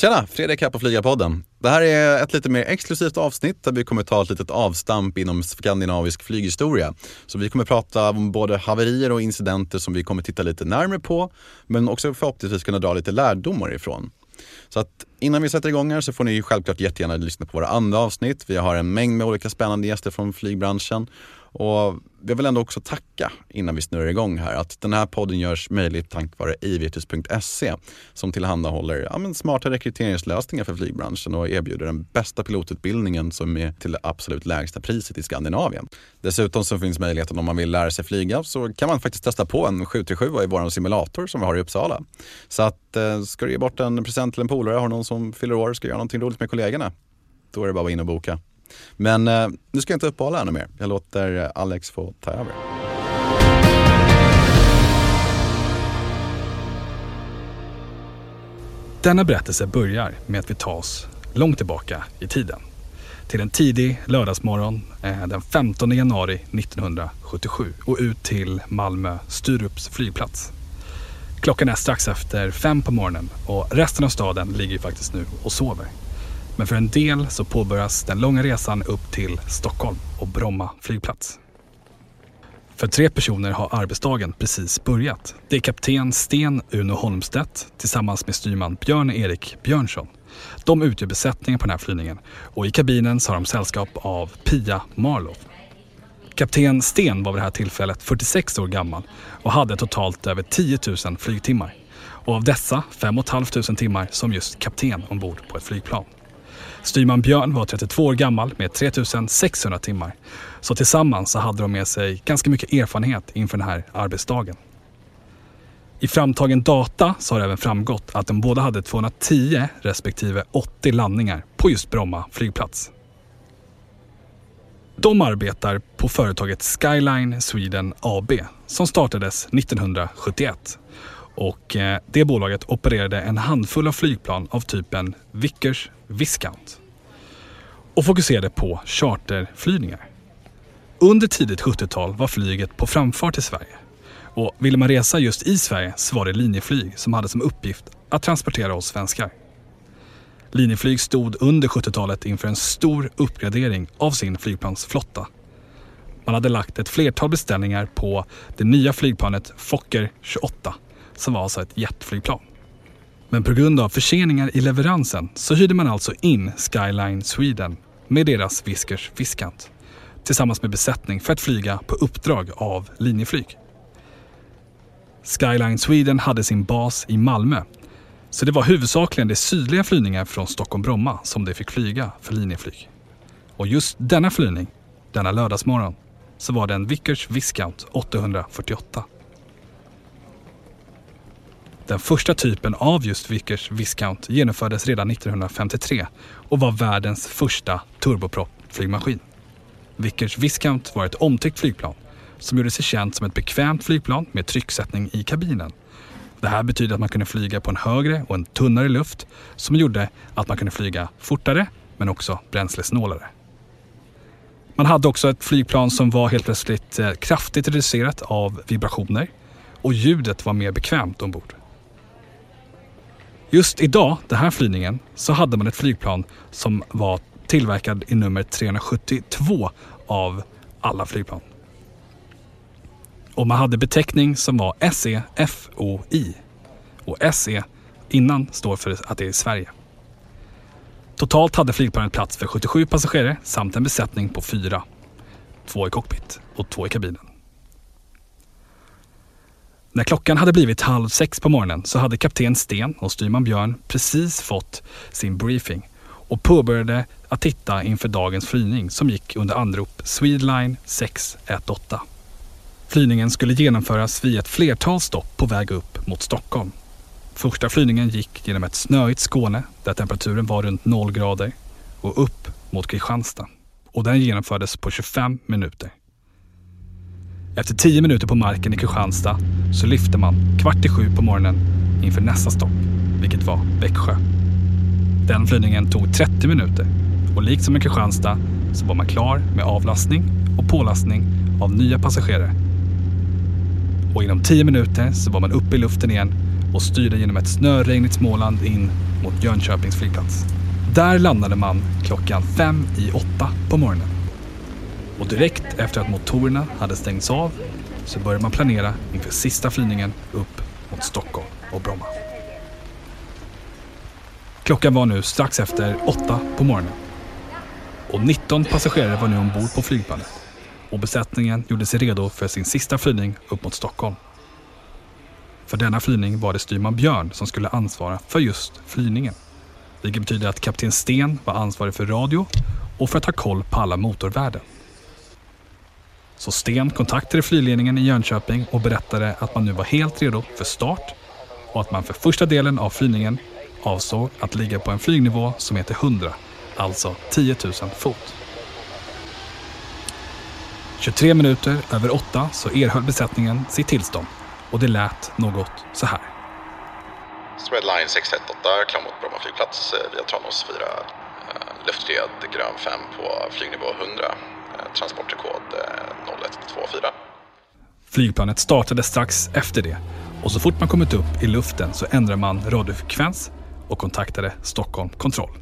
Tjena! Fredrik här på Flygarpodden. Det här är ett lite mer exklusivt avsnitt där vi kommer ta ett litet avstamp inom skandinavisk flyghistoria. Så vi kommer prata om både haverier och incidenter som vi kommer titta lite närmare på, men också förhoppningsvis kunna dra lite lärdomar ifrån. Så att innan vi sätter igång här så får ni självklart jättegärna lyssna på våra andra avsnitt. Vi har en mängd med olika spännande gäster från flygbranschen och jag vill ändå också tacka innan vi snurrar igång här att den här podden görs möjligt tack vare avitus.se som tillhandahåller ja, men smarta rekryteringslösningar för flygbranschen och erbjuder den bästa pilotutbildningen som är till det absolut lägsta priset i Skandinavien. Dessutom så finns möjligheten om man vill lära sig flyga så kan man faktiskt testa på en 737 i vår simulator som vi har i Uppsala. Så att eh, ska du ge bort en present till en polare, har någon som fyller år, ska göra någonting roligt med kollegorna, då är det bara att in och boka. Men eh, nu ska jag inte uppehålla ännu mer. Jag låter eh, Alex få ta över. Denna berättelse börjar med att vi tar oss långt tillbaka i tiden. Till en tidig lördagsmorgon eh, den 15 januari 1977 och ut till Malmö Sturups flygplats. Klockan är strax efter fem på morgonen och resten av staden ligger faktiskt nu och sover. Men för en del så påbörjas den långa resan upp till Stockholm och Bromma flygplats. För tre personer har arbetsdagen precis börjat. Det är kapten Sten Uno Holmstedt tillsammans med styrman Björn-Erik Björnsson. De utgör besättningen på den här flygningen och i kabinen så har de sällskap av Pia Marlow. Kapten Sten var vid det här tillfället 46 år gammal och hade totalt över 10 000 flygtimmar. Och av dessa 5 500 timmar som just kapten ombord på ett flygplan. Styrman Björn var 32 år gammal med 3600 timmar. Så tillsammans så hade de med sig ganska mycket erfarenhet inför den här arbetsdagen. I framtagen data så har det även framgått att de båda hade 210 respektive 80 landningar på just Bromma flygplats. De arbetar på företaget Skyline Sweden AB som startades 1971 och eh, det bolaget opererade en handfull av flygplan av typen Vickers Viscount och fokuserade på charterflygningar. Under tidigt 70-tal var flyget på framfart i Sverige och ville man resa just i Sverige så var det Linjeflyg som hade som uppgift att transportera oss svenskar. Linjeflyg stod under 70-talet inför en stor uppgradering av sin flygplansflotta. Man hade lagt ett flertal beställningar på det nya flygplanet Fokker 28 som var alltså ett jetflygplan. Men på grund av förseningar i leveransen så hyrde man alltså in Skyline Sweden med deras Viskers Viscount tillsammans med besättning för att flyga på uppdrag av Linjeflyg. Skyline Sweden hade sin bas i Malmö så det var huvudsakligen de sydliga flygningar från Stockholm-Bromma som de fick flyga för Linjeflyg. Och just denna flygning, denna lördagsmorgon, så var det en Vickers Viscount 848. Den första typen av just Vickers Viscount genomfördes redan 1953 och var världens första turboproppflygmaskin. Vickers Viscount var ett omtyckt flygplan som gjorde sig känt som ett bekvämt flygplan med trycksättning i kabinen. Det här betyder att man kunde flyga på en högre och en tunnare luft som gjorde att man kunde flyga fortare men också bränslesnålare. Man hade också ett flygplan som var helt plötsligt eh, kraftigt reducerat av vibrationer och ljudet var mer bekvämt ombord. Just idag, den här flygningen, så hade man ett flygplan som var tillverkad i nummer 372 av alla flygplan. Och man hade beteckning som var SEFOI. Och SE innan står för att det är Sverige. Totalt hade flygplanet plats för 77 passagerare samt en besättning på fyra. Två i cockpit och två i kabinen. När klockan hade blivit halv sex på morgonen så hade kapten Sten och styrman Björn precis fått sin briefing och påbörjade att titta inför dagens flygning som gick under anrop Swedline 618. Flygningen skulle genomföras via ett flertal stopp på väg upp mot Stockholm. Första flygningen gick genom ett snöigt Skåne där temperaturen var runt 0 grader och upp mot Kristianstad. Och den genomfördes på 25 minuter. Efter tio minuter på marken i Kristianstad så lyfte man kvart i sju på morgonen inför nästa stopp, vilket var Växjö. Den flygningen tog 30 minuter och likt som i Kristianstad så var man klar med avlastning och pålastning av nya passagerare. Och inom 10 minuter så var man uppe i luften igen och styrde genom ett snöregnigt Småland in mot Jönköpings flygplats. Där landade man klockan fem i åtta på morgonen. Och direkt efter att motorerna hade stängts av så började man planera inför sista flygningen upp mot Stockholm och Bromma. Klockan var nu strax efter åtta på morgonen. Och 19 passagerare var nu ombord på flygplanet. Och besättningen gjorde sig redo för sin sista flygning upp mot Stockholm. För denna flygning var det styrman Björn som skulle ansvara för just flygningen. Vilket betyder att kapten Sten var ansvarig för radio och för att ha koll på alla motorvärden. Så Sten kontaktade flygledningen i Jönköping och berättade att man nu var helt redo för start och att man för första delen av flygningen avsåg att ligga på en flygnivå som heter 100, alltså 10 000 fot. 23 minuter över 8 så erhöll besättningen sitt tillstånd och det lät något så här. Swedline 618 klar mot Bromma flygplats eh, via Tranås 4. Eh, luftred grön 5 på flygnivå 100 transporterkod 0124. Flygplanet startade strax efter det och så fort man kommit upp i luften så ändrade man radiofrekvens och kontaktade Stockholm Kontroll.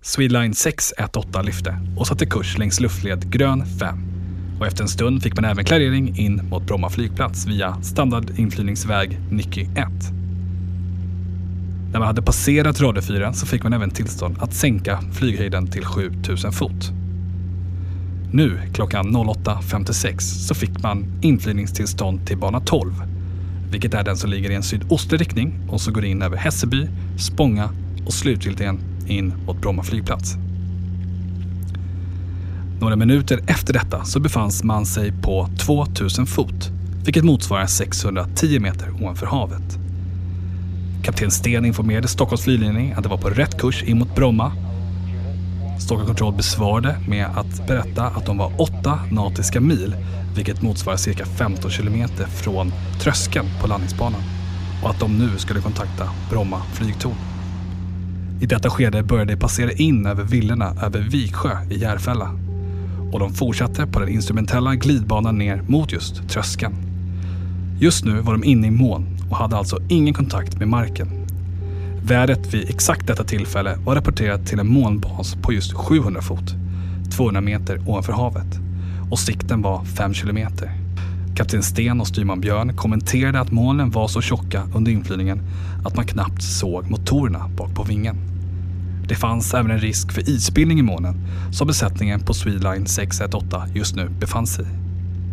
Swedline 618 lyfte och satte kurs längs luftled grön 5 och efter en stund fick man även klarering in mot Bromma flygplats via standardinflygningsväg Nicky 1. När man hade passerat radiofyren så fick man även tillstånd att sänka flyghöjden till 7000 fot. Nu klockan 08.56 så fick man inflygningstillstånd till bana 12, vilket är den som ligger i en sydostlig riktning och så går in över Hässelby, Spånga och slutligen in mot Bromma flygplats. Några minuter efter detta så befanns man sig på 2000 fot, vilket motsvarar 610 meter ovanför havet. Kapten Sten informerade Stockholms flygledning att det var på rätt kurs in mot Bromma. Stockholm Control besvarade med att berätta att de var 8 nautiska mil, vilket motsvarar cirka 15 kilometer från tröskeln på landningsbanan och att de nu skulle kontakta Bromma flygtorn. I detta skede började de passera in över villorna över Viksjö i Järfälla och de fortsatte på den instrumentella glidbanan ner mot just tröskeln. Just nu var de inne i moln och hade alltså ingen kontakt med marken. Vädret vid exakt detta tillfälle var rapporterat till en molnbas på just 700 fot, 200 meter ovanför havet och sikten var 5 kilometer. Kapten Sten och styrman Björn kommenterade att molnen var så tjocka under inflygningen att man knappt såg motorerna bak på vingen. Det fanns även en risk för isbildning i molnen som besättningen på Swedline 618 just nu befann sig i.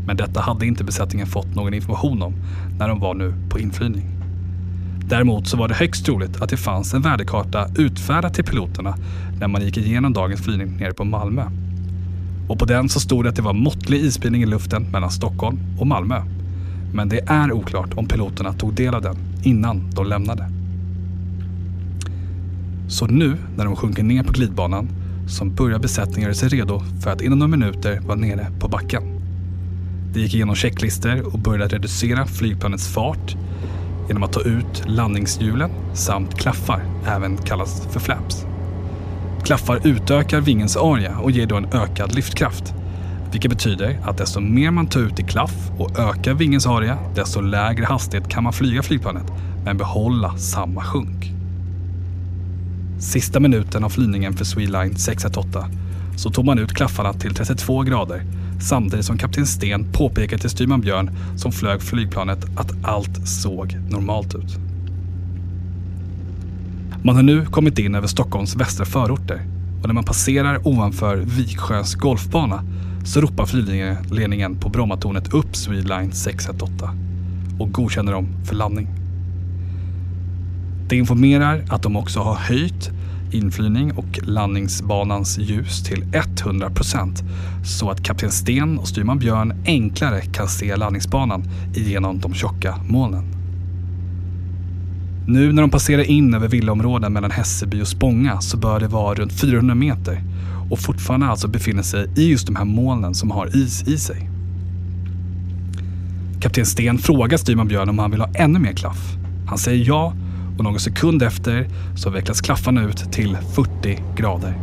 Men detta hade inte besättningen fått någon information om när de var nu på inflygning. Däremot så var det högst troligt att det fanns en värdekarta utfärdad till piloterna när man gick igenom dagens flygning nere på Malmö. Och på den så stod det att det var måttlig isbildning i luften mellan Stockholm och Malmö. Men det är oklart om piloterna tog del av den innan de lämnade. Så nu när de sjunker ner på glidbanan så börjar besättningen göra sig redo för att inom några minuter vara nere på backen. De gick igenom checklistor och började reducera flygplanets fart genom att ta ut landningshjulen samt klaffar, även kallas för flaps. Klaffar utökar vingens area och ger då en ökad lyftkraft. Vilket betyder att desto mer man tar ut i klaff och ökar vingens area, desto lägre hastighet kan man flyga flygplanet men behålla samma sjunk. Sista minuten av flygningen för Swedeline 618 så tog man ut klaffarna till 32 grader samtidigt som kapten Sten påpekade till styrman Björn som flög flygplanet att allt såg normalt ut. Man har nu kommit in över Stockholms västra förorter och när man passerar ovanför Viksjöns golfbana så ropar flygledningen på Brommatornet upp Swedline 618 och godkänner dem för landning. Det informerar att de också har höjt inflygning och landningsbanans ljus till 100% så att kapten Sten och styrman Björn enklare kan se landningsbanan igenom de tjocka molnen. Nu när de passerar in över villaområden mellan Hässelby och Spånga så bör det vara runt 400 meter och fortfarande alltså befinner sig i just de här molnen som har is i sig. Kapten Sten frågar styrman Björn om han vill ha ännu mer klaff. Han säger ja och någon sekund efter så vecklas klaffarna ut till 40 grader.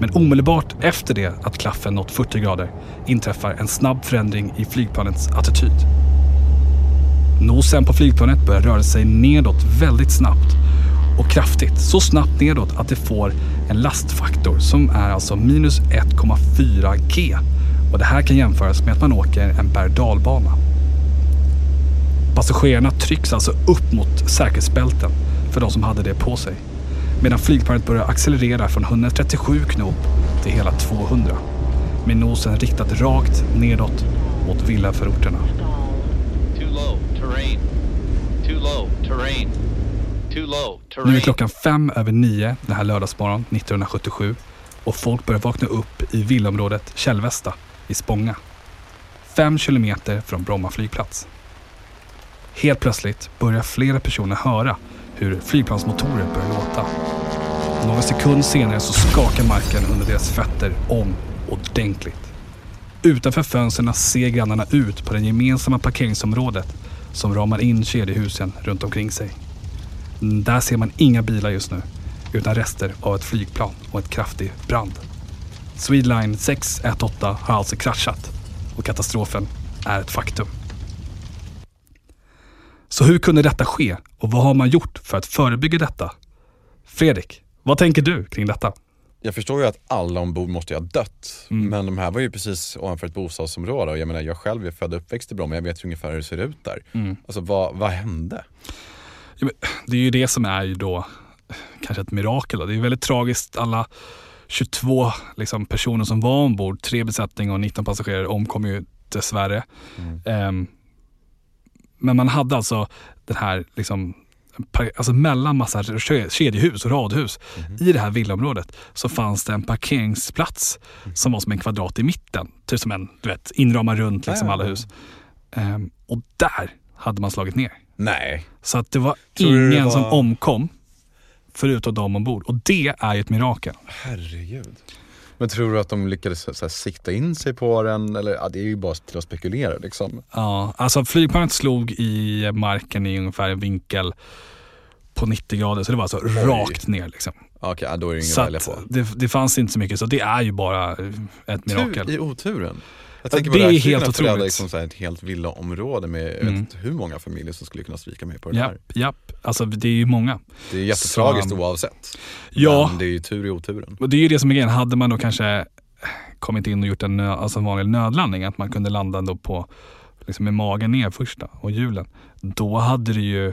Men omedelbart efter det att klaffen nått 40 grader inträffar en snabb förändring i flygplanets attityd. Nosen på flygplanet börjar röra sig nedåt väldigt snabbt och kraftigt. Så snabbt nedåt att det får en lastfaktor som är alltså minus 1,4 G. Och det här kan jämföras med att man åker en berg dalbana. Passagerarna trycks alltså upp mot säkerhetsbälten för de som hade det på sig. Medan flygplanet börjar accelerera från 137 knop till hela 200. Med nosen riktad rakt nedåt mot villaförorterna. Nu är klockan fem över nio den här lördagsmorgon 1977 och folk börjar vakna upp i villaområdet Källvästa i Spånga. Fem kilometer från Bromma flygplats. Helt plötsligt börjar flera personer höra hur flygplansmotorer börjar låta. Några sekunder senare så skakar marken under deras fötter om ordentligt. Utanför fönstren ser grannarna ut på det gemensamma parkeringsområdet som ramar in kedjehusen runt omkring sig. Där ser man inga bilar just nu, utan rester av ett flygplan och ett kraftig brand. Swedline 618 har alltså kraschat och katastrofen är ett faktum. Så hur kunde detta ske och vad har man gjort för att förebygga detta? Fredrik, vad tänker du kring detta? Jag förstår ju att alla ombord måste ha dött. Mm. Men de här var ju precis ovanför ett bostadsområde och jag menar jag själv är född och uppväxt i Bromma, jag vet ju ungefär hur det ser ut där. Mm. Alltså vad, vad hände? Ja, Det är ju det som är ju då kanske ett mirakel. Då. Det är väldigt tragiskt. Alla 22 liksom, personer som var ombord, tre besättning och 19 passagerare omkom ju dessvärre. Mm. Ehm, men man hade alltså den här, liksom, alltså mellan massa ke- kedjehus och radhus i det här villaområdet så fanns det en parkeringsplats som var som en kvadrat i mitten. Typ som en, du vet, inramad runt liksom alla hus. Ehm, och där hade man slagit ner. Nej. Så att det var Tror ingen var- som omkom förutom de ombord. Och det är ju ett mirakel. Herregud. Men tror du att de lyckades så här, sikta in sig på den? Eller, ja, det är ju bara till att spekulera liksom. Ja, alltså flygplanet slog i marken i ungefär en vinkel på 90 grader. Så det var alltså rakt ner. Liksom. Okej, ja, då är det inget att välja på. det, det fanns inte så mycket. Så det är ju bara ett mirakel. Tur i oturen. Jag Ja, tänker det på är här, helt skulle kunna otroligt. förräda Liksom så här ett helt villaområde med jag Mm. vet inte hur många familjer som skulle kunna svika mig på det Japp, här. japp. Alltså det är ju många. Det är jättetragiskt Så- oavsett. Ja, Men det är ju tur i oturen. och det är ju det som är grejen. Hade man då kanske kommit in och gjort en, alltså en vanlig nödlandning, att man kunde landa då på liksom med magen ner först då, och hjulen. Då hade det ju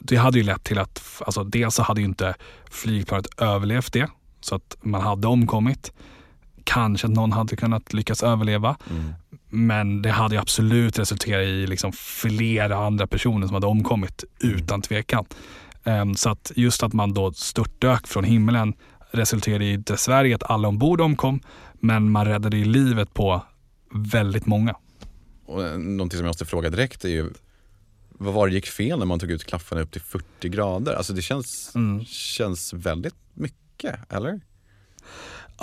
det hade ju lett till att, alltså dels så hade ju inte flygplanet överlevt det, så att man hade omkommit. Kanske att någon hade kunnat lyckas överleva. Mm. Men det hade absolut resulterat i liksom flera andra personer som hade omkommit utan tvekan. Ehm, Så att just att man då störtdök från himlen resulterade i dessvärre i att alla ombord omkom. Men man räddade ju livet på väldigt många. Och eh, någonting som jag måste fråga direkt är ju vad var det gick fel när man tog ut klaffarna upp till 40 grader? Alltså det känns, Mm. känns väldigt mycket, eller?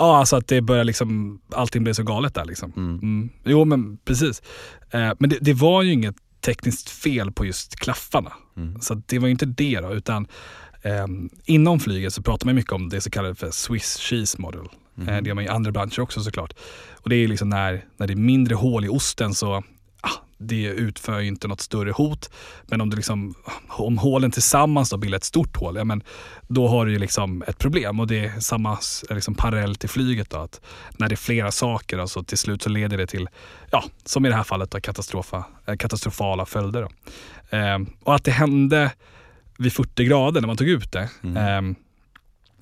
Ja, alltså att det började liksom, allting blev så galet där liksom. Mm. Mm. Jo men precis. Eh, men det, det var ju inget tekniskt fel på just klaffarna. Mm. Så det var ju inte det då, utan ehm, inom flyget så pratar man mycket om det så kallade för Swiss cheese model. Mm. Eh, det gör man i andra branscher också såklart. Och det är liksom när, när det är mindre hål i osten så ah, det utför ju inte något större hot. Men om, det liksom, om hålen tillsammans då bildar ett stort hål, ja, men då har du ju liksom ett problem. Och det är samma liksom parallellt till flyget. Då, att när det är flera saker, alltså till slut så leder det till, ja, som i det här fallet, då, katastrofa, eh, katastrofala följder. Ehm, och att det hände vid 40 grader när man tog ut det, Mm. ehm,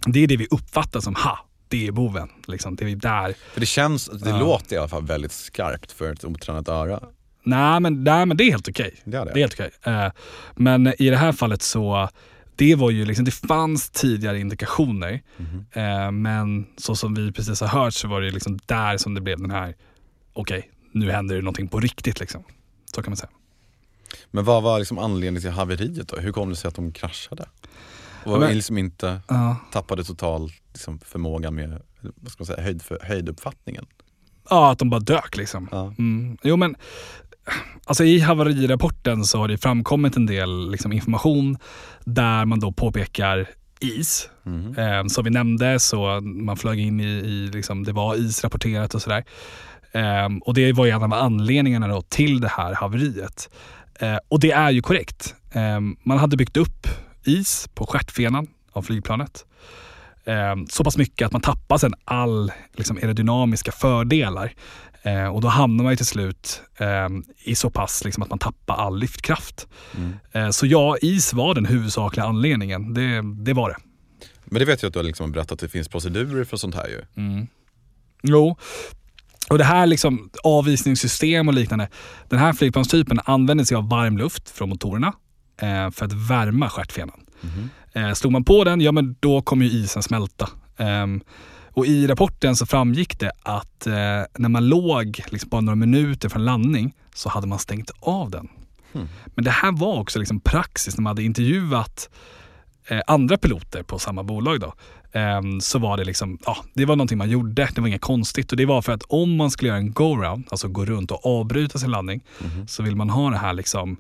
det är det vi uppfattar som, ha, det är boven. Liksom. Det är där. För det känns, det Ja. låter i alla fall väldigt skarpt för ett otränat öra. Nej men, nej, men det är helt okej. Det är det. Det är helt okej. Eh, men i det här fallet så, det var ju liksom, det fanns tidigare indikationer. Mhm. Eh, men så som vi precis har hört så var det liksom där som det blev den här, okej, nu händer det någonting på riktigt liksom. Så kan man säga. Men vad var liksom anledningen till haveriet då? Hur kom det sig att de kraschade? Och men- liksom inte Ja. tappade total liksom, förmåga med vad ska man säga, höjd, höjduppfattningen? Ja, att de bara dök liksom. Ja. Mm. Jo men, alltså i haverirapporten så har det framkommit en del liksom, information där man då påpekar is. Mhm. Eh, som vi nämnde så man flög in i, i liksom, det var israpporterat och sådär. Eh, och det var ju en av anledningarna då till det här haveriet. Eh, och det är ju korrekt. Eh, man hade byggt upp is på stjärtfenan av flygplanet. Eh, så pass mycket att man tappar sen all liksom, aerodynamiska fördelar. Eh, och då hamnar man ju till slut eh, i så pass liksom, att man tappar all lyftkraft. Mm. Eh, så ja, is var den huvudsakliga anledningen. Det, det var det. Men det vet jag att du har liksom berättat att det finns procedurer för sånt här ju. Jo. Och det här liksom avvisningssystem och liknande. Den här flygplanstypen använder sig av varm luft från motorerna eh, för att värma stjärtfenan. Eh, slog man på den, ja men då kommer ju isen smälta. Ehm, och i rapporten så framgick det att eh, när man låg liksom bara några minuter från landning så hade man stängt av den. Men det här var också liksom praxis när man hade intervjuat eh, andra piloter på samma bolag då. ehm, så var det liksom, ja, det var någonting man gjorde. Det var inget konstigt och det var för att om man skulle göra en go-round, alltså gå runt och avbryta sin landning, så vill man ha det här liksom,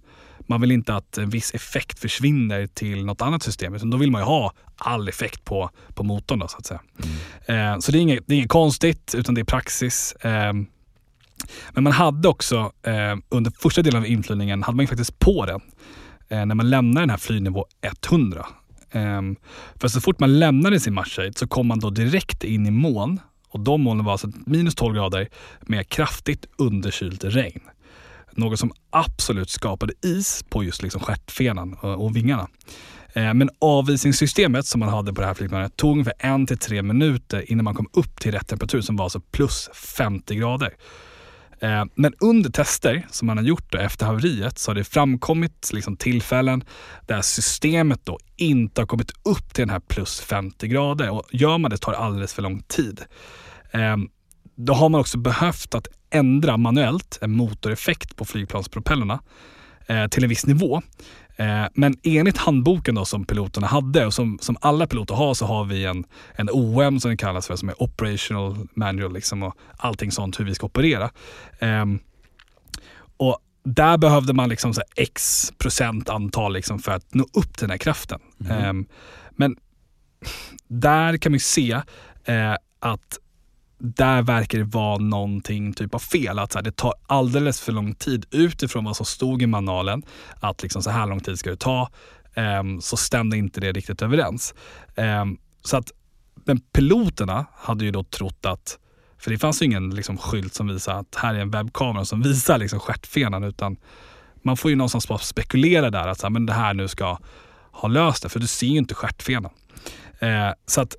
man vill inte att en viss effekt försvinner till något annat system, utan då vill man ju ha all effekt på, på motorn då så att säga. Eh, så det är, inget, det är inget konstigt, utan det är praxis. Eh, men man hade också eh, under första delen av inflygningen hade man ju faktiskt på den eh, när man lämnar den här flygnivå 100. Eh, för så fort man lämnade sin matchhöjd så kom man då direkt in i moln och de molnen var alltså minus 12 grader med kraftigt underkylt regn. Något som absolut skapade is på just liksom stjärtfenan eh, och, vingarna. Eh, men avisningssystemet som man hade på det här flygplanet tog ungefär en till tre minuter innan man kom upp till rätt temperatur som var alltså plus 50 grader. Eh, men under tester som man har gjort efter haveriet så har det framkommit liksom tillfällen där systemet då inte har kommit upp till den här plus 50 grader och gör man det tar det alldeles för lång tid. Eh, Då har man också behövt att ändra manuellt en motoreffekt på flygplanspropellerna eh, till en viss nivå. Eh, Men enligt handboken då som piloterna hade och som, som alla piloter har så har vi en, en OM som det kallas för som är Operational Manual liksom och allting sånt hur vi ska operera. Ehm, och där behövde man liksom så x procent antal liksom för att nå upp till den här kraften. Ehm, men där kan man ju se eh, att där verkar det vara någonting typ av fel. Att så här, det tar alldeles för lång tid utifrån vad som stod i manualen. Att liksom så här lång tid ska det ta. Um, så stämde inte det riktigt överens. Um, så att men piloterna hade ju då trott att, för det fanns ju ingen liksom, skylt som visar att här är en webbkamera som visar liksom, stjärtfenan utan man får ju någonstans bara spekulera där att så här, men det här nu ska ha löst det för du ser ju inte stjärtfenan. Eh, så att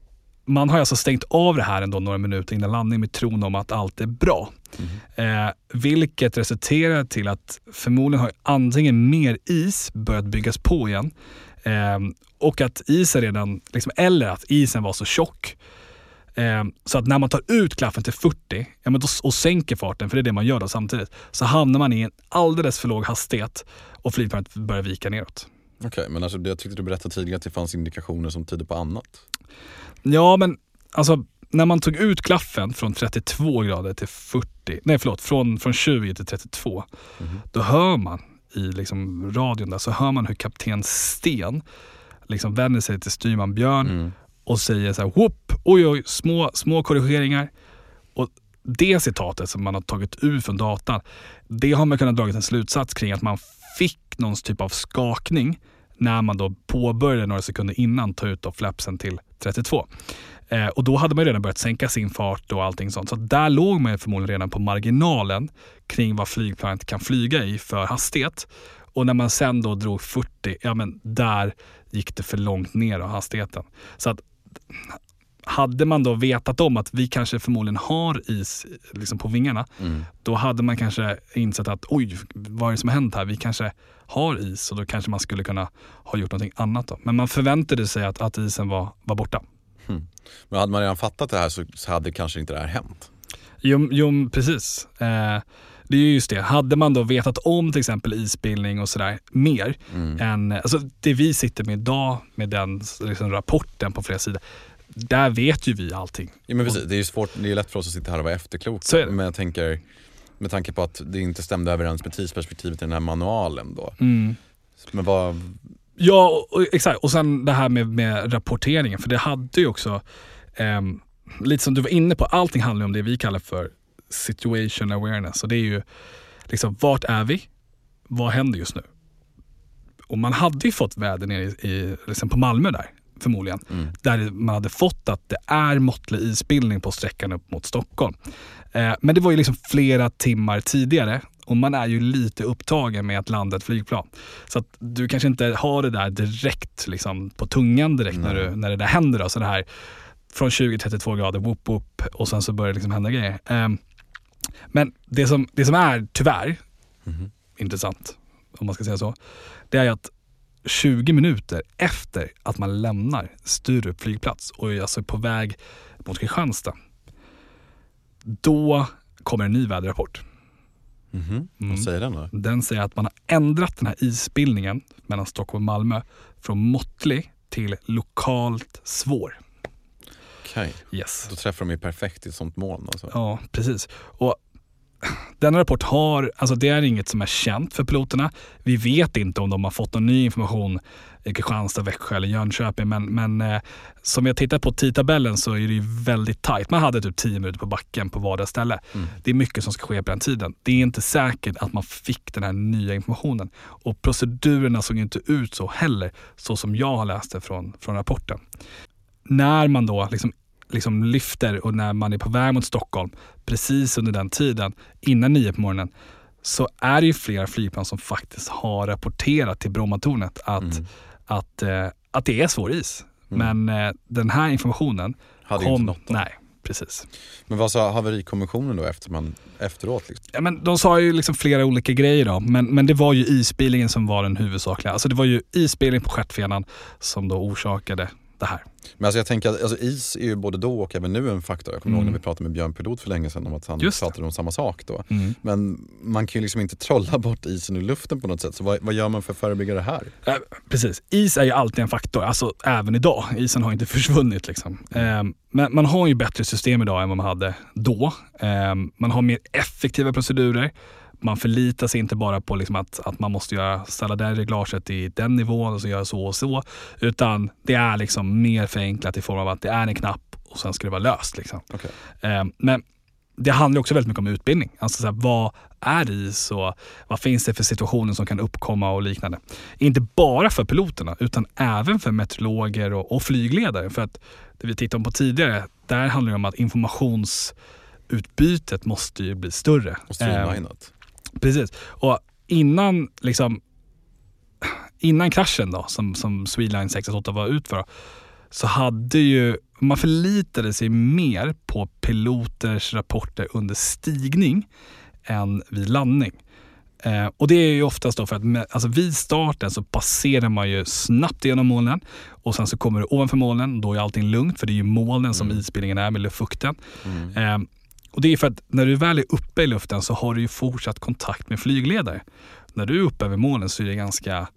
man har alltså stängt av det här ändå några minuter innan landning med tron om att allt är bra. Eh, vilket resulterar till att förmodligen har antingen mer is börjat byggas på igen eh, och att isen redan, liksom, eller att isen var så tjock eh, så att när man tar ut klaffen till 40 ja, men då, och sänker farten, för det är det man gör då samtidigt, så hamnar man i en alldeles för låg hastighet och flygplanet börjar vika neråt. Okej, men alltså, jag tyckte du berättade tidigare att det fanns indikationer som tyder på annat. Ja, men alltså när man tog ut klaffen från 32 grader till 40, nej förlåt, från, från 20 till 32, då hör man i liksom radion där, så hör man hur kapten Sten liksom vänder sig till styrman Björn och säger så här, whoop, oj oj, små, små korrigeringar. Och det citatet som man har tagit ut från datan, det har man kunnat dra en slutsats kring att man fick någon typ av skakning när man då påbörjade några sekunder innan ta ut då flapsen till 32. Eh, och då hade man redan börjat sänka sin fart och allting sånt. Så där låg man förmodligen redan på marginalen kring vad flygplanet kan flyga i för hastighet. Och när man sen då drog 40, ja men där gick det för långt ner av hastigheten. Så att hade man då vetat om att vi kanske förmodligen har is liksom på vingarna, då hade man kanske insett att oj, vad är det som har hänt här? Vi kanske har is och då kanske man skulle kunna ha gjort någonting annat. Då. Men man förväntade sig att, att isen var, var borta. Men hade man redan fattat det här så, så hade kanske inte det här hänt. Jo, jo precis. Eh, det är ju just det. Hade man då vetat om till exempel isbildning och sådär mer än alltså det vi sitter med idag med den liksom, rapporten på flera sidor. Där vet ju vi allting. Ja, men precis, det är ju svårt, det är lätt för oss att sitta här och vara efterkloka. Men jag tänker, med tanke på att det inte stämde överens med tidsperspektivet i den här manualen då. Mm. Men vad, Ja, och, exakt. Och sen det här med, med rapporteringen. För det hade ju också, ehm, lite som du var inne på, allting handlar om det vi kallar för situation awareness. Och det är ju liksom, vart är vi? vad händer just nu? Och man hade ju fått väder nere i, i, liksom på Malmö där, förmodligen. Mm. Där man hade fått att det är måttlig isbildning på sträckan upp mot Stockholm. Eh, men det var ju liksom flera timmar tidigare och man är ju lite upptagen med att landa ett flygplan. Så att du kanske inte har det där direkt liksom, på tungan direkt när, du, när det där händer. Då. Så det här från 20-32 grader, whoop whoop, och sen så börjar det liksom hända grejer. Eh, men det som, det som är tyvärr Mhm. intressant, om man ska säga så, det är att 20 minuter efter att man lämnar Sturup flygplats och är alltså på väg mot Kristianstad, då kommer en ny väderrapport. Mhm. Mm. Vad säger den då? Den säger att man har ändrat den här isbildningen mellan Stockholm och Malmö från måttlig till lokalt svår. Okej, Yes. då träffar de ju perfekt i ett sånt moln. Alltså. Ja, precis. Och denna rapport har, alltså det är inget som är känt för piloterna. Vi vet inte om de har fått någon ny information i Kristianstad, Växjö eller Jönköping. Men, men eh, som jag tittar på tidtabellen så är det ju väldigt tajt. Man hade typ 10 minuter på backen på vardera ställe. Mm. Det är mycket som ska ske på den tiden. Det är inte säkert att man fick den här nya informationen. Och procedurerna såg inte ut så heller, så som jag har läst det från, från rapporten. När man då liksom, liksom lyfter och när man är på väg mot Stockholm, precis under den tiden, innan nio på morgonen, så är det ju flera flygplan som faktiskt har rapporterat till Brommatornet att, Mm. att, eh, att det är svår is. Mm. Men eh, den här informationen Hade kom... inte nått. Nej, precis. Men vad sa haverikommissionen då efter man, efteråt? Liksom? Ja, men de sa ju liksom flera olika grejer då, men, men det var ju isbildningen som var den huvudsakliga. Alltså det var ju isbildning på stjärtfenan som då orsakade det här. Men alltså jag tänker att alltså is är ju både då och även nu en faktor. Jag kommer ihåg Mm. när vi pratade med Björn Pilot för länge sedan om att han Just pratade om samma sak då. Mm. Men man kan ju liksom inte trolla bort isen ur luften på något sätt. Så vad, vad gör man för att förebygga det här? Eh, precis. Is är ju alltid en faktor, alltså även idag. Isen har inte försvunnit. Liksom. Eh, men man har ju bättre system idag än vad man hade då. Eh, man har mer effektiva procedurer. Man förlitar sig inte bara på liksom att, att man måste göra, ställa det reglaget i den nivån och så göra så och så. Utan det är liksom mer förenklat i form av att det är en knapp och sen ska det vara löst. Liksom. Okej. Eh, men det handlar också väldigt mycket om utbildning. Alltså så här, vad är is och vad finns det för situationer som kan uppkomma och liknande. Inte bara för piloterna utan även för meteorologer och, och flygledare. För att det vi tittade på tidigare, där handlar det om att informationsutbytet måste ju bli större. Och streamlinat. Precis. Och innan, liksom, innan kraschen då, som, som Swedline 608 var ut för, så hade ju, man förlitade sig mer på piloters rapporter under stigning än vid landning. Eh, och det är ju oftast då för att med, alltså vid starten så passerar man ju snabbt genom molnen och sen så kommer du ovanför molnen, då är allting lugnt för det är ju molnen som Mm. isbildningen är med luftfukten. Mm. Eh, och det är för att när du väl är uppe i luften så har du ju fortsatt kontakt med flygledare. När du är uppe över molnen så är det ganska,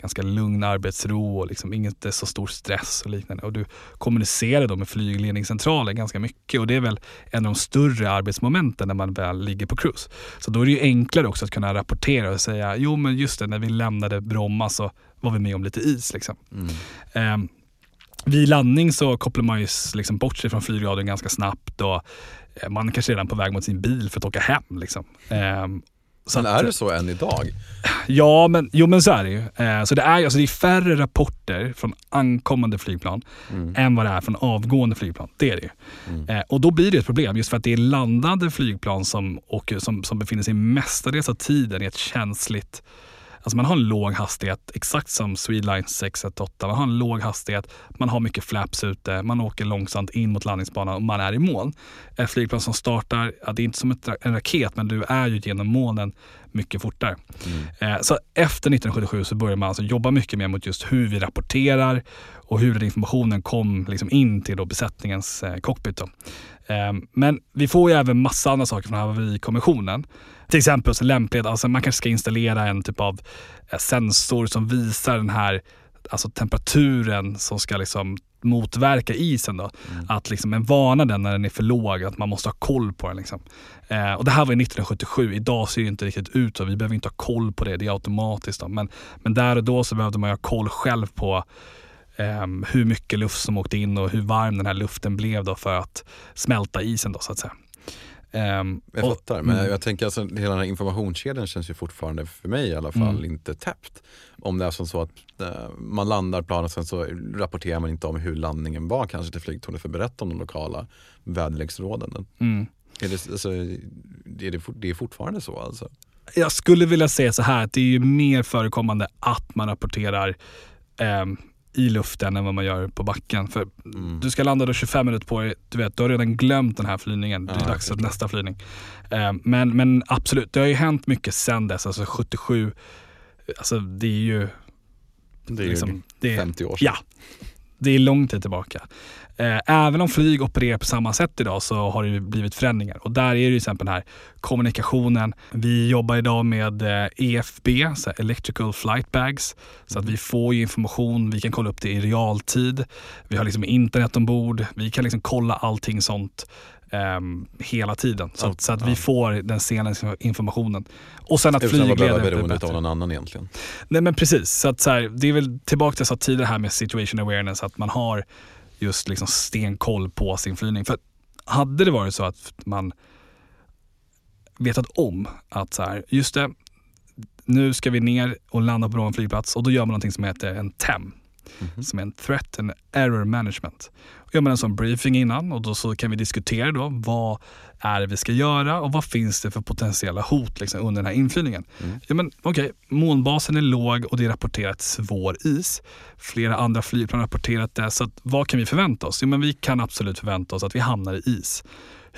ganska lugn arbetsro och liksom inte så stor stress och liknande. Och du kommunicerar då med flygledningscentralen ganska mycket och det är väl en av de större arbetsmomenten när man väl ligger på cruise. Så då är det ju enklare också att kunna rapportera och säga, jo men just det, när vi lämnade Bromma så var vi med om lite is. Liksom. Mm. Eh, vid landning så kopplar man ju liksom bort sig från flygradion ganska snabbt och eh, man är kanske redan på väg mot sin bil för att åka hem. Liksom. Eh, så Men att- är det så än idag? Ja, men, jo, men så är det ju. Eh, så det är, alltså, det är färre rapporter från ankommande flygplan Mm. än vad det är från avgående flygplan. Det är det ju. Mm. Eh, och då blir det ett problem just för att det är landande flygplan som, åker, som, som befinner sig mestadels av tiden i ett känsligt Alltså man har en låg hastighet, exakt som Swedline 618. Man har en låg hastighet, man har mycket flaps ute, man åker långsamt in mot landningsbanan och man är i moln. Ett flygplan som startar, ja, det är inte som ett, en raket, men du är ju genom molnen mycket fortare. Mm. Eh, Så efter 1977 så började man alltså jobba mycket mer mot just hur vi rapporterar och hur den informationen kom liksom in till då besättningens eh, cockpit. Då. Eh, Men vi får ju även massa andra saker från haverikommissionen. Till exempel så lämplighet, alltså man kanske ska installera en typ av eh, sensor som visar den här alltså temperaturen som ska liksom motverka isen. Då. Att liksom en varna den när den är för låg, att man måste ha koll på den. Liksom. Eh, och det här var ju 1977, idag ser det inte riktigt ut så. Vi behöver inte ha koll på det, det är automatiskt. Då. Men, men där och då så behövde man ha koll själv på ehm, hur mycket luft som åkte in och hur varm den här luften blev då för att smälta isen. Då, så att säga. Ehm, Jag och- fattar, men mm. jag tänker alltså hela den här informationskedjan känns ju fortfarande för mig i alla fall Mm. inte täppt. Om det är som så att eh, man landar plan och sen så rapporterar man inte om hur landningen var kanske till flygtornet för att berätta om de lokala väderleksråden. Mm. Är det, alltså, är det, det är fortfarande så alltså? Jag skulle vilja säga så här att det är ju mer förekommande att man rapporterar ehm, i luften än vad man gör på backen. För Mm. du ska landa då 25 minuter på dig, du vet, du har redan glömt den här flygningen. Det är Ja, dags för nästa flygning. Ehm, men, men absolut, det har ju hänt mycket sen dess. Alltså 77, alltså det är ju Det är liksom, ju det är, 50 år sedan. Ja, det är lång tid tillbaka. Eh, även om flyg opererar på samma sätt idag så har det blivit förändringar. Och där är det ju till exempel den här kommunikationen. Vi jobbar idag med eh, EFB, så Electrical Flight Bags. Så att vi får ju information, vi kan kolla upp det i realtid. Vi har liksom internet ombord, vi kan liksom kolla allting sånt ehm, hela tiden. Så, att, så att vi Ja. får den senaste informationen. Och sen att Utan att flygledaren blir bättre. av någon annan egentligen. Nej men precis, så att så här, det är väl tillbaka till jag sa tidigare här med situation awareness, att man har just liksom stenkoll på sin flygning. För att hade det varit så att man vetat om att så här, just det, nu ska vi ner och landa på Bromma flygplats och då gör man någonting som heter en TEM, Mhm. som är en Threat and Error Management. Gör man en sån briefing innan och då så kan vi diskutera då vad är det vi ska göra och vad finns det för potentiella hot liksom, under den här inflygningen. Mm. Ja, men, okej, Månbasen är låg och det är rapporterat svår is. Flera andra flygplan har rapporterat det. Så att, vad kan vi förvänta oss? Ja, men vi kan absolut förvänta oss att vi hamnar i is.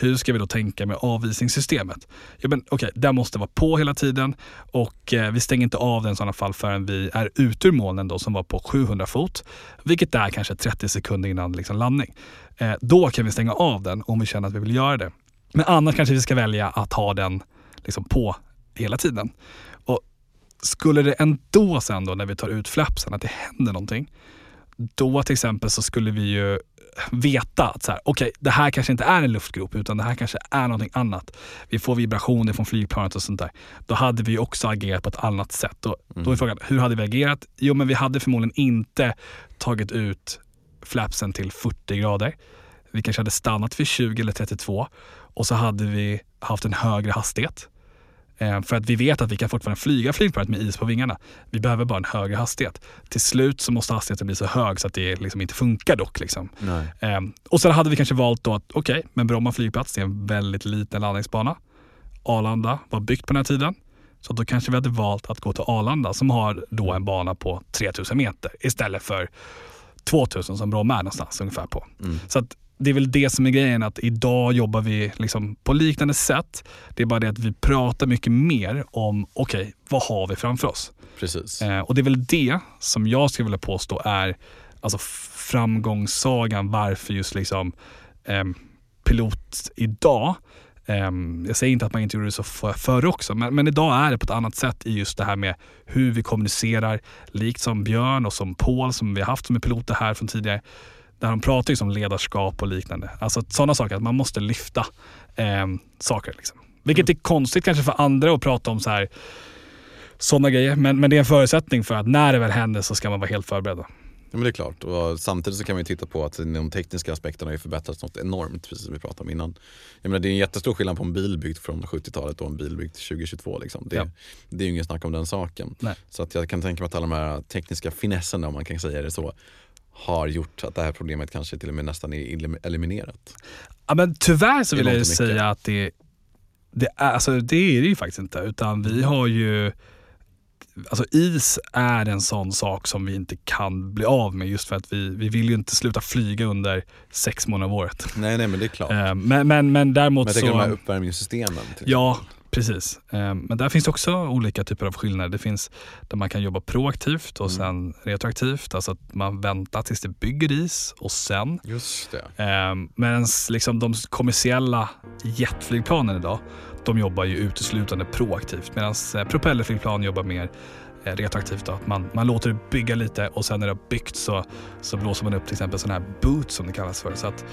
Hur ska vi då tänka med avvisningssystemet? Ja, men, okay, den måste vara på hela tiden och eh, vi stänger inte av den i sådana fall förrän vi är ut ur molnen då, som var på 700 fot. Vilket är kanske 30 sekunder innan liksom, landning. Eh, då kan vi stänga av den om vi känner att vi vill göra det. Men annars kanske vi ska välja att ha den liksom, på hela tiden. Och skulle det ändå sen då när vi tar ut flapsen att det händer någonting. Då till exempel så skulle vi ju veta att så här, okej, det här kanske inte är en luftgrop utan det här kanske är någonting annat. Vi får vibrationer från flygplanet och sånt där. Då hade vi också agerat på ett annat sätt. Och Då är frågan, hur hade vi agerat? Jo, men vi hade förmodligen inte tagit ut flapsen till 40 grader. Vi kanske hade stannat vid 20 eller 32 och så hade vi haft en högre hastighet. Eh, För att vi vet att vi kan fortfarande flyga flygplanet med is på vingarna. Vi behöver bara en högre hastighet. Till slut så måste hastigheten bli så hög så att det liksom inte funkar dock. Liksom. Nej. Eh, Och sen hade vi kanske valt då att okej, men Bromma flygplats är en väldigt liten landningsbana. Arlanda var byggt på den här tiden. Så då kanske vi hade valt att gå till Arlanda som har då en bana på 3000 meter istället för 2000 som Bromma är någonstans ungefär på. Mm. Så att det är väl det som är grejen, att idag jobbar vi liksom på liknande sätt. Det är bara det att vi pratar mycket mer om, okej, vad har vi framför oss? Precis. Eh, och det är väl det som jag skulle vilja påstå är alltså framgångssagan varför just liksom ehm, pilot idag ehm, jag säger inte att man inte gjorde det så för, förr också, men, men idag är det på ett annat sätt i just det här med hur vi kommunicerar, likt som Björn och som Paul som vi har haft som är piloter här från tidigare. Där de pratar ju om ledarskap och liknande. Alltså sådana saker, att man måste lyfta ehm, saker. Liksom. Vilket är konstigt kanske för andra att prata om så här sådana grejer. Men, men det är en förutsättning för att när det väl händer så ska man vara helt förberedd. Ja, men det är klart. Och samtidigt så kan man ju titta på att de tekniska aspekterna har ju förbättrats något enormt, precis som vi pratade om innan. Jag menar, det är en jättestor skillnad på en bil byggd från 70-talet och en bil byggd 2022. Liksom. Det, Ja. det är ju ingen snack om den saken. Nej. Så att jag kan tänka mig att alla de här tekniska finesserna, om man kan säga det så, har gjort att det här problemet kanske till och med nästan är elim- eliminerat. Ja, men tyvärr så vill jag säga att det, det, är, alltså, det är det ju faktiskt inte. Utan vi har ju Alltså is är en sån sak som vi inte kan bli av med just för att vi, vi vill ju inte sluta flyga under sex månader av året. Nej, nej men det är klart. Eh, Men, men, men däremot men jag så... de här uppvärmningssystemen. Ja. Precis. Eh, Men där finns det också olika typer av skillnader. Det finns där man kan jobba proaktivt och sen retroaktivt. Alltså att man väntar tills det bygger is och sen. Just det. Eh, Medan liksom de kommersiella jetflygplanen idag, de jobbar ju uteslutande proaktivt. Medan propellerflygplan jobbar mer eh, retroaktivt. Då. Att man, man låter det bygga lite och sen när det har byggt så, så blåser man upp till exempel sån här boot som det kallas för. Så att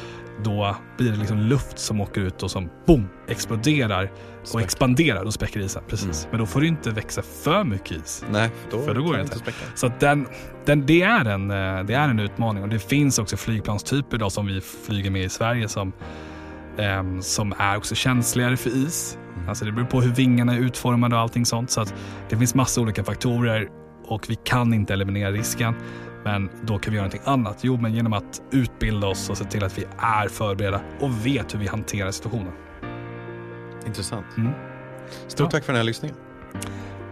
då blir det liksom luft som åker ut och som boom, exploderar och Späck. expanderar och späcker isen. Precis. Mm. Men då får det inte växa för mycket is. Nej, för då, För då går det inte späcka. Så att den, den, det, är en, eh, det är en utmaning och det finns också flygplanstyper då som vi flyger med i Sverige som eh, som är också känsligare för is. Alltså det beror på hur vingarna är utformade och allting sånt. Så att det finns massa olika faktorer och vi kan inte eliminera risken. Men då kan vi göra någonting annat. Jo, men genom att utbilda oss och se till att vi är förberedda och vet hur vi hanterar situationen. Intressant. Mm. Stort Ja. tack för den här lyssningen.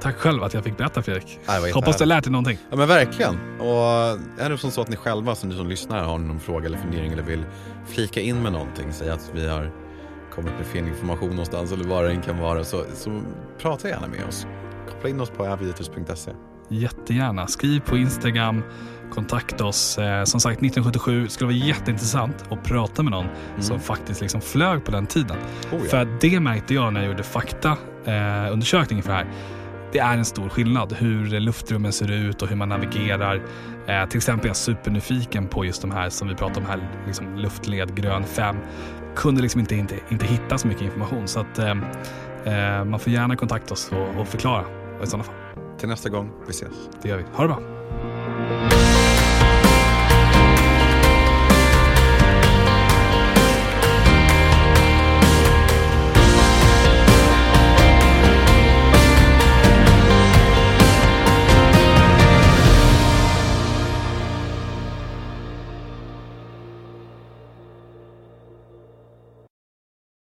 Tack själv att jag fick berätta Fredrik. Nej, Hoppas du lärt dig någonting. Ja men verkligen. Och är det som så att ni själva som ni som lyssnar har någon fråga eller fundering eller vill flika in med någonting, säg att vi har kommit med fel information någonstans eller vad det än kan vara, så, så prata gärna med oss. Koppla in oss på aviators.se. Jättegärna. Skriv på Instagram, kontakta oss. Eh, som sagt 1977 skulle vara jätteintressant att prata med någon som faktiskt liksom flög på den tiden. Oh, ja. För det märkte jag när jag gjorde faktaundersökningen eh, för det här. Det är en stor skillnad hur luftrummen ser ut och hur man navigerar. Eh, till exempel är jag supernyfiken på just de här som vi pratar om här, liksom luftled grön 5. Kunde liksom inte, inte, inte hitta så mycket information så att eh, eh, man får gärna kontakta oss och, och förklara i sådana fall. Till nästa gång, vi ses. Det gör vi. Ha det bra.